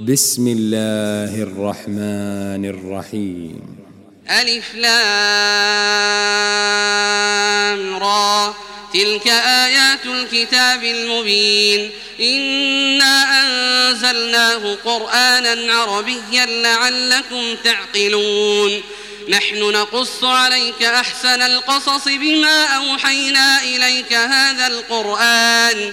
بسم الله الرحمن الرحيم ألف لام را تلك آيات الكتاب المبين إنا أنزلناه قرآنا عربيا لعلكم تعقلون نحن نقص عليك أحسن القصص بما أوحينا إليك هذا القرآن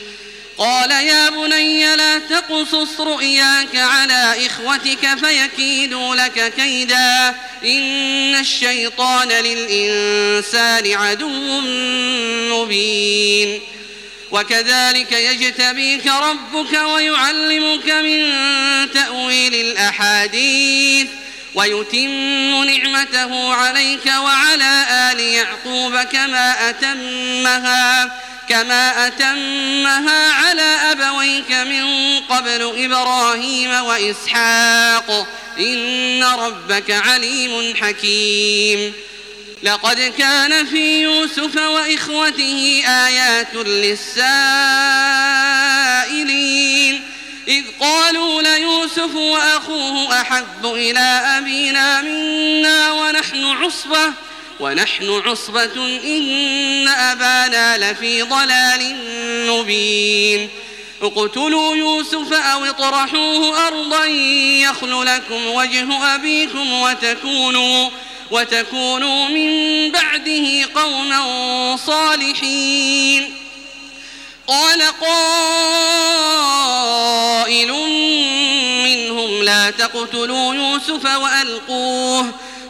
قال يا بني لا تقصص رؤياك على إخوتك فيكيدوا لك كيدا. إن الشيطان للإنسان عدو مبين. وكذلك يجتبيك ربك ويعلمك من تأويل الأحاديث ويتم نعمته عليك وعلى آل يعقوب كما أتمها. كما أتمها على أبويك من قبل إبراهيم وإسحاق. إن ربك عليم حكيم. لقد كان في يوسف وإخوته آيات للسائلين. إذ قالوا ليوسف وأخوه أحب إلى أبينا منا ونحن عصبة. ونحن عصبة إن أبانا لفي ضلال مبين. اقتلوا يوسف أو اطرحوه أرضا يخل لكم وجه أبيكم وتكونوا وتكونوا من بعده قوما صالحين. قال قائل منهم لا تقتلوا يوسف وألقوه.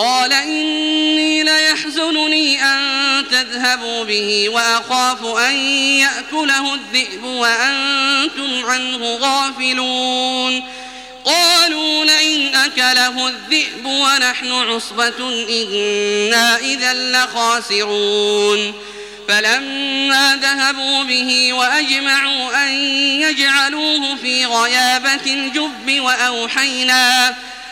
قال إني ليحزنني أن تذهبوا به وأخاف أن يأكله الذئب وأنتم عنه غافلون. قالوا لئن أكله الذئب ونحن عصبة إنا إذا لخاسرون. فلما ذهبوا به وأجمعوا أن يجعلوه في غيابة الجب وأوحينا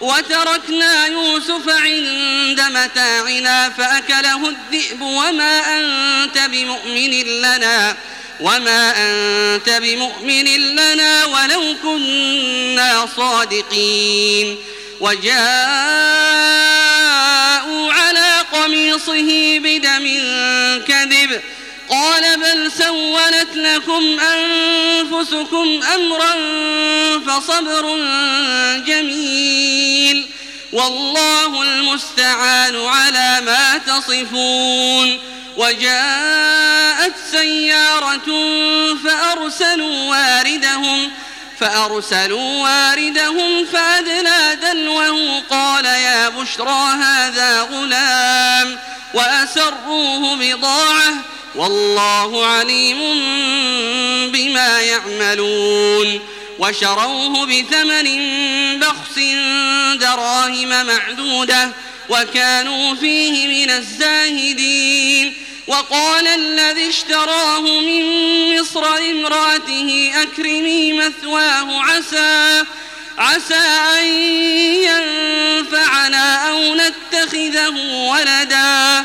وتركنا يوسف عند متاعنا فأكله الذئب وما أنت بمؤمن لنا وما أنت بمؤمن لنا ولو كنا صادقين. وجاءوا على قميصه بدم كذب قال بل سولت لكم أنفسكم أمرا فصبر جميل والله المستعان على ما تصفون وجاءت سيارة فأرسلوا واردهم فأرسلوا واردهم فأدلى دلوه قال يا بشرى هذا غلام وأسروه بضاعة والله عليم بما يعملون وشروه بثمن بخس دراهم معدودة وكانوا فيه من الزاهدين وقال الذي اشتراه من مصر لامرأته أكرمي مثواه عسى عسى أن ينفعنا أو نتخذه ولدا.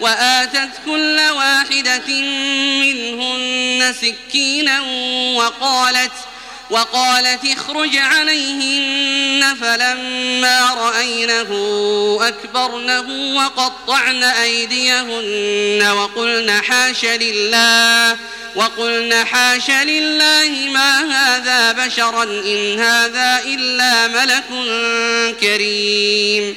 وآتت كل واحدة منهن سكينا وقالت وقالت اخرج عليهن فلما رأينه أكبرنه وقطعن أيديهن وقلن حاش لله وقلن حاش لله ما هذا بشرا إن هذا إلا ملك كريم.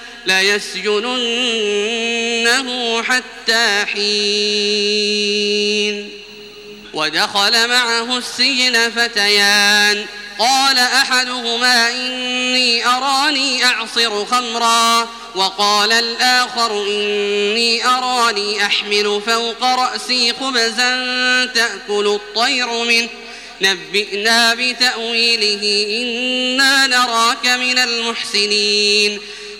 ليسجننه حتى حين. ودخل معه السجن فتيان. قال أحدهما إني أراني أعصر خمرا. وقال الآخر إني أراني أحمل فوق رأسي خبزا تأكل الطير منه. نبئنا بتأويله إنا نراك من المحسنين.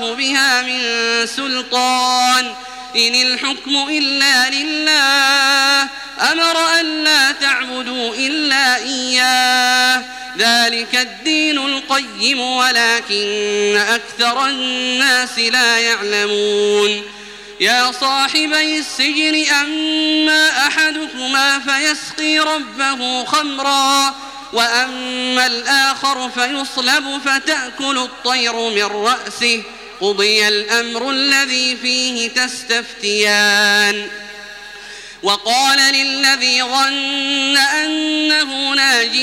الله بها من سلطان. إن الحكم إلا لله أمر أن لا تعبدوا إلا إياه. ذلك الدين القيم ولكن أكثر الناس لا يعلمون. يا صاحبي السجن أما أحدكما فيسقي ربه خمرا وأما الآخر فيصلب فتأكل الطير من رأسه. قضي الأمر الذي فيه تستفتيان. وقال للذي ظن أنه ناج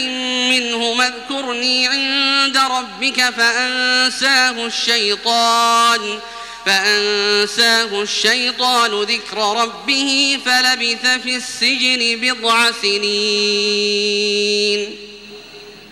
منه اذكرني عند ربك فأنساه الشيطان فأنساه الشيطان ذكر ربه فلبث في السجن بضع سنين.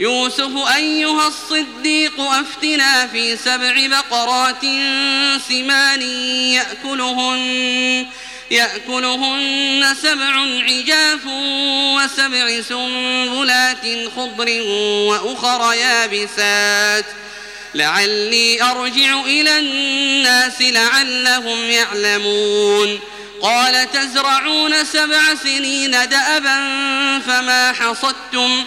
يوسف أيها الصديق أفتنا في سبع بقرات سمان يأكلهن يأكلهن سبع عجاف وسبع سنبلات خضر وأخر يابسات. لعلي أرجع إلى الناس لعلهم يعلمون. قال تزرعون سبع سنين دأبا فما حصدتم فما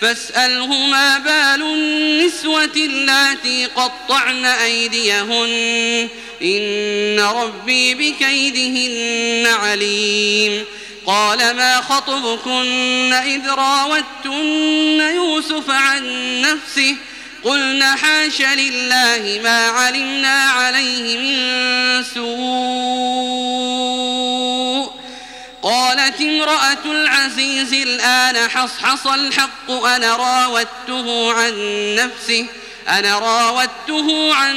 فاسأله ما بال النسوة اللاتي قطعن أيديهن. إن ربي بكيدهن عليم. قال ما خطبكن إذ راوتن يوسف عن نفسه؟ قلنا حاش لله ما علمنا عليه من سوء. قالت امرأة العزيز الآن حصحص الحق أنا راودته عن نفسه أنا راودته عن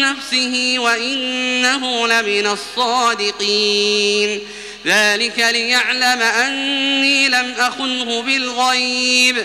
نفسه وإنه لمن الصادقين. ذلك ليعلم أني لم أخنه بالغيب.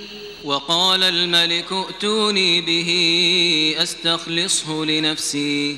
وقال الملك ائتوني به أستخلصه لنفسي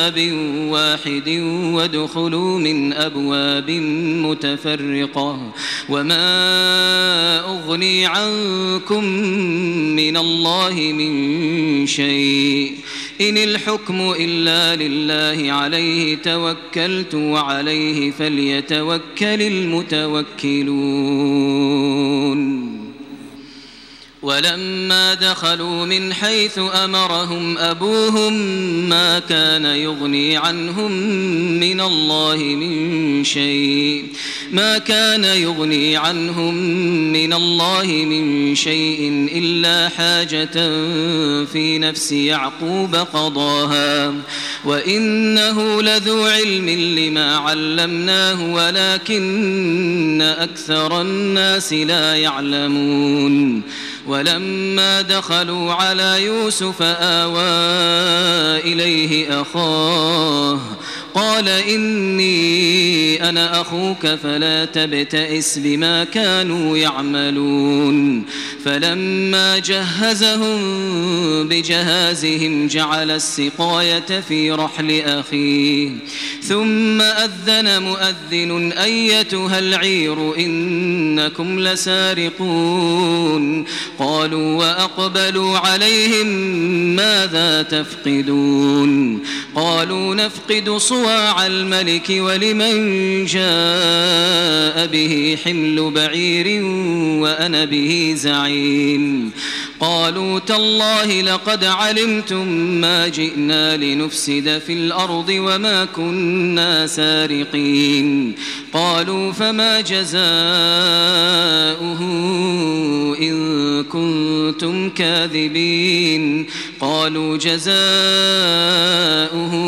واحد وادخلوا من أبواب متفرقة وما أغني عنكم من الله من شيء إن الحكم إلا لله عليه توكلت وعليه فليتوكل المتوكلون ولما دخلوا من حيث أمرهم أبوهم ما كان يغني عنهم من الله من شيء ما كان يغني عنهم من الله من شيء إلا حاجة في نفس يعقوب قضاها وإنه لذو علم لما علمناه ولكن أكثر الناس لا يعلمون. ولما دخلوا على يوسف آوى إليه أخاه قال إني أنا أخوك فلا تبتئس بما كانوا يعملون. فلما جهزهم بجهازهم جعل السقاية في رحل أخيه. ثم أذن مؤذن أيتها العير إنكم لسارقون. قالوا وأقبلوا عليهم ماذا تفقدون؟ قالوا نفقد صواع الملك ولمن جاء به حمل بعير وأنا به زعيم. قالوا تالله لقد علمتم ما جئنا لنفسد في الأرض وما كنا سارقين. قالوا فما جزاؤه إن كنتم كاذبين؟ قالوا جزاؤه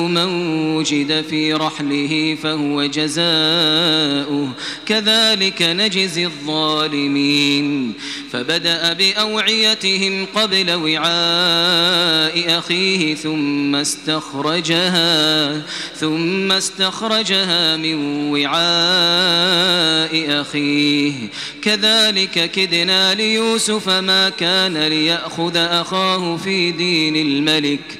من وجد في رحله فهو جزاؤه. كذلك نجزي الظالمين. فبدأ بأوعيتهم قبل وعاء أخيه ثم استخرجها ثم استخرجها من وعاء أخيه. كذلك كدنا ليوسف ما كان ليأخذ أخاه في دين الملك.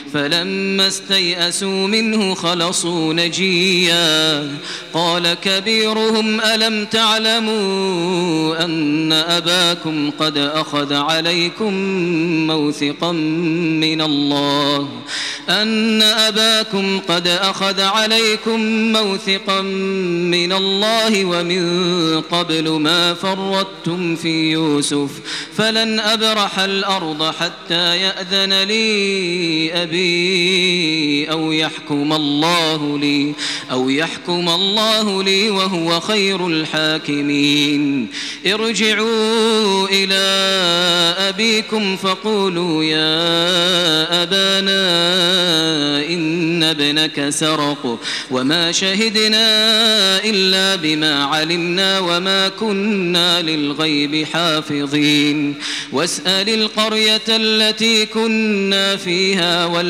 فلما استيئسوا منه خلصوا نجيا. قال كبيرهم ألم تعلموا أن أباكم قد أخذ عليكم موثقا من الله؟ أن أباكم قد أخذ عليكم موثقا من الله ومن قبل ما فرطتم في يوسف فلن أبرح الأرض حتى يأذن لي أبي أو يحكم الله لي أو يحكم الله لي وهو خير الحاكمين. ارجعوا إلى أبيكم فقولوا يا أبانا إن ابنك سرق وما شهدنا إلا بما علمنا وما كنا للغيب حافظين. واسأل القرية التي كنا فيها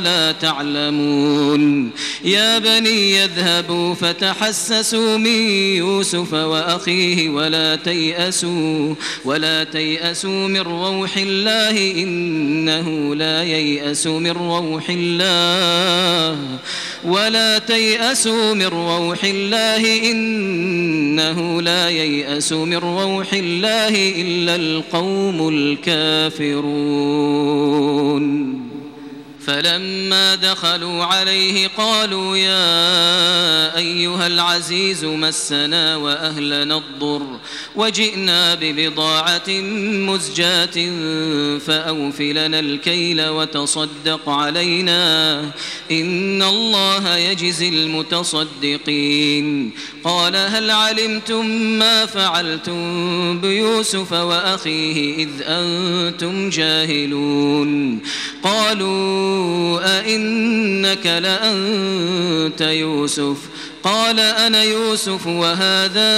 لا تعلمون يا بني يذهبوا فتحسسوا من يوسف وأخيه ولا تيأسوا ولا تيأسوا من روح الله إنه لا ييأس من روح الله ولا تيأسوا من روح الله إنه لا ييأس من روح الله إلا القوم الكافرون فلما دخلوا عليه قالوا يا أيها العزيز مسنا وأهلنا الضر وجئنا ببضاعة مزجاة فأوفلنا الكيل وتصدق علينا إن الله يجزي المتصدقين قال هل علمتم ما فعلتم بيوسف وأخيه إذ أنتم جاهلون قالوا أئنك لأنت يوسف قال أنا يوسف وهذا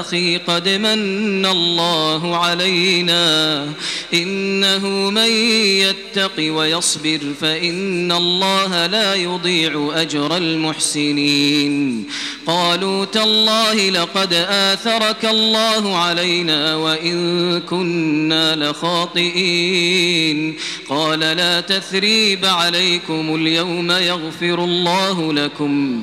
أخي قد من الله علينا. إنه من يتق ويصبر فإن الله لا يضيع أجر المحسنين. قالوا تالله لقد آثرك الله علينا وإن كنا لخاطئين. قال لا تثريب عليكم اليوم يغفر الله لكم.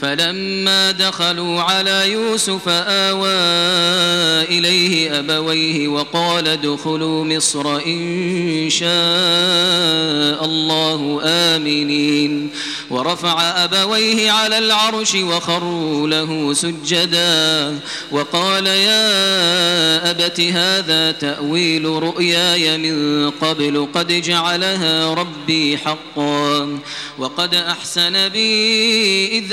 فلما دخلوا على يوسف آوى إليه أبويه وقال ادخلوا مصر إن شاء الله آمنين. ورفع أبويه على العرش وخروا له سجدا. وقال يا أبت هذا تأويل رؤياي من قبل قد جعلها ربي حقا. وقد أحسن بي إذ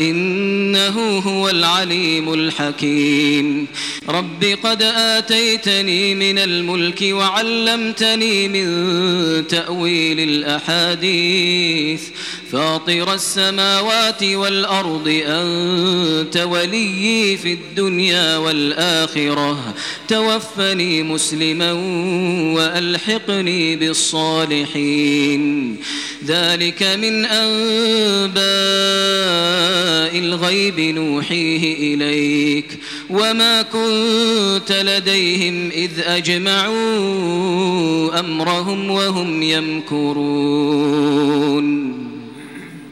إنه هو العليم الحكيم. رب قد آتيتني من الملك وعلمتني من تأويل الأحاديث. فاطر السماوات والأرض أنت ولي في الدنيا والآخرة. توفني مسلما وألحقني بالصالحين. ذلك من أنباء الغيب نوحيه إليك. وما كنت لديهم إذ أجمعوا أمرهم وهم يمكرون.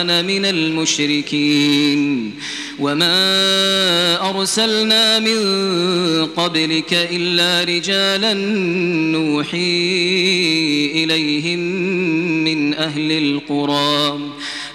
أنا من المشركين. وما أرسلنا من قبلك إلا رجالا نوحي إليهم من أهل القرى.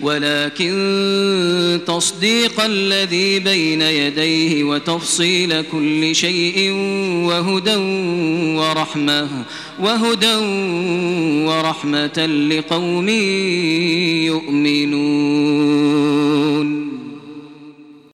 ولكن تصديق الذي بين يديه وتفصيل كل شيء وهدى ورحمة وهدى ورحمة لقوم يؤمنون.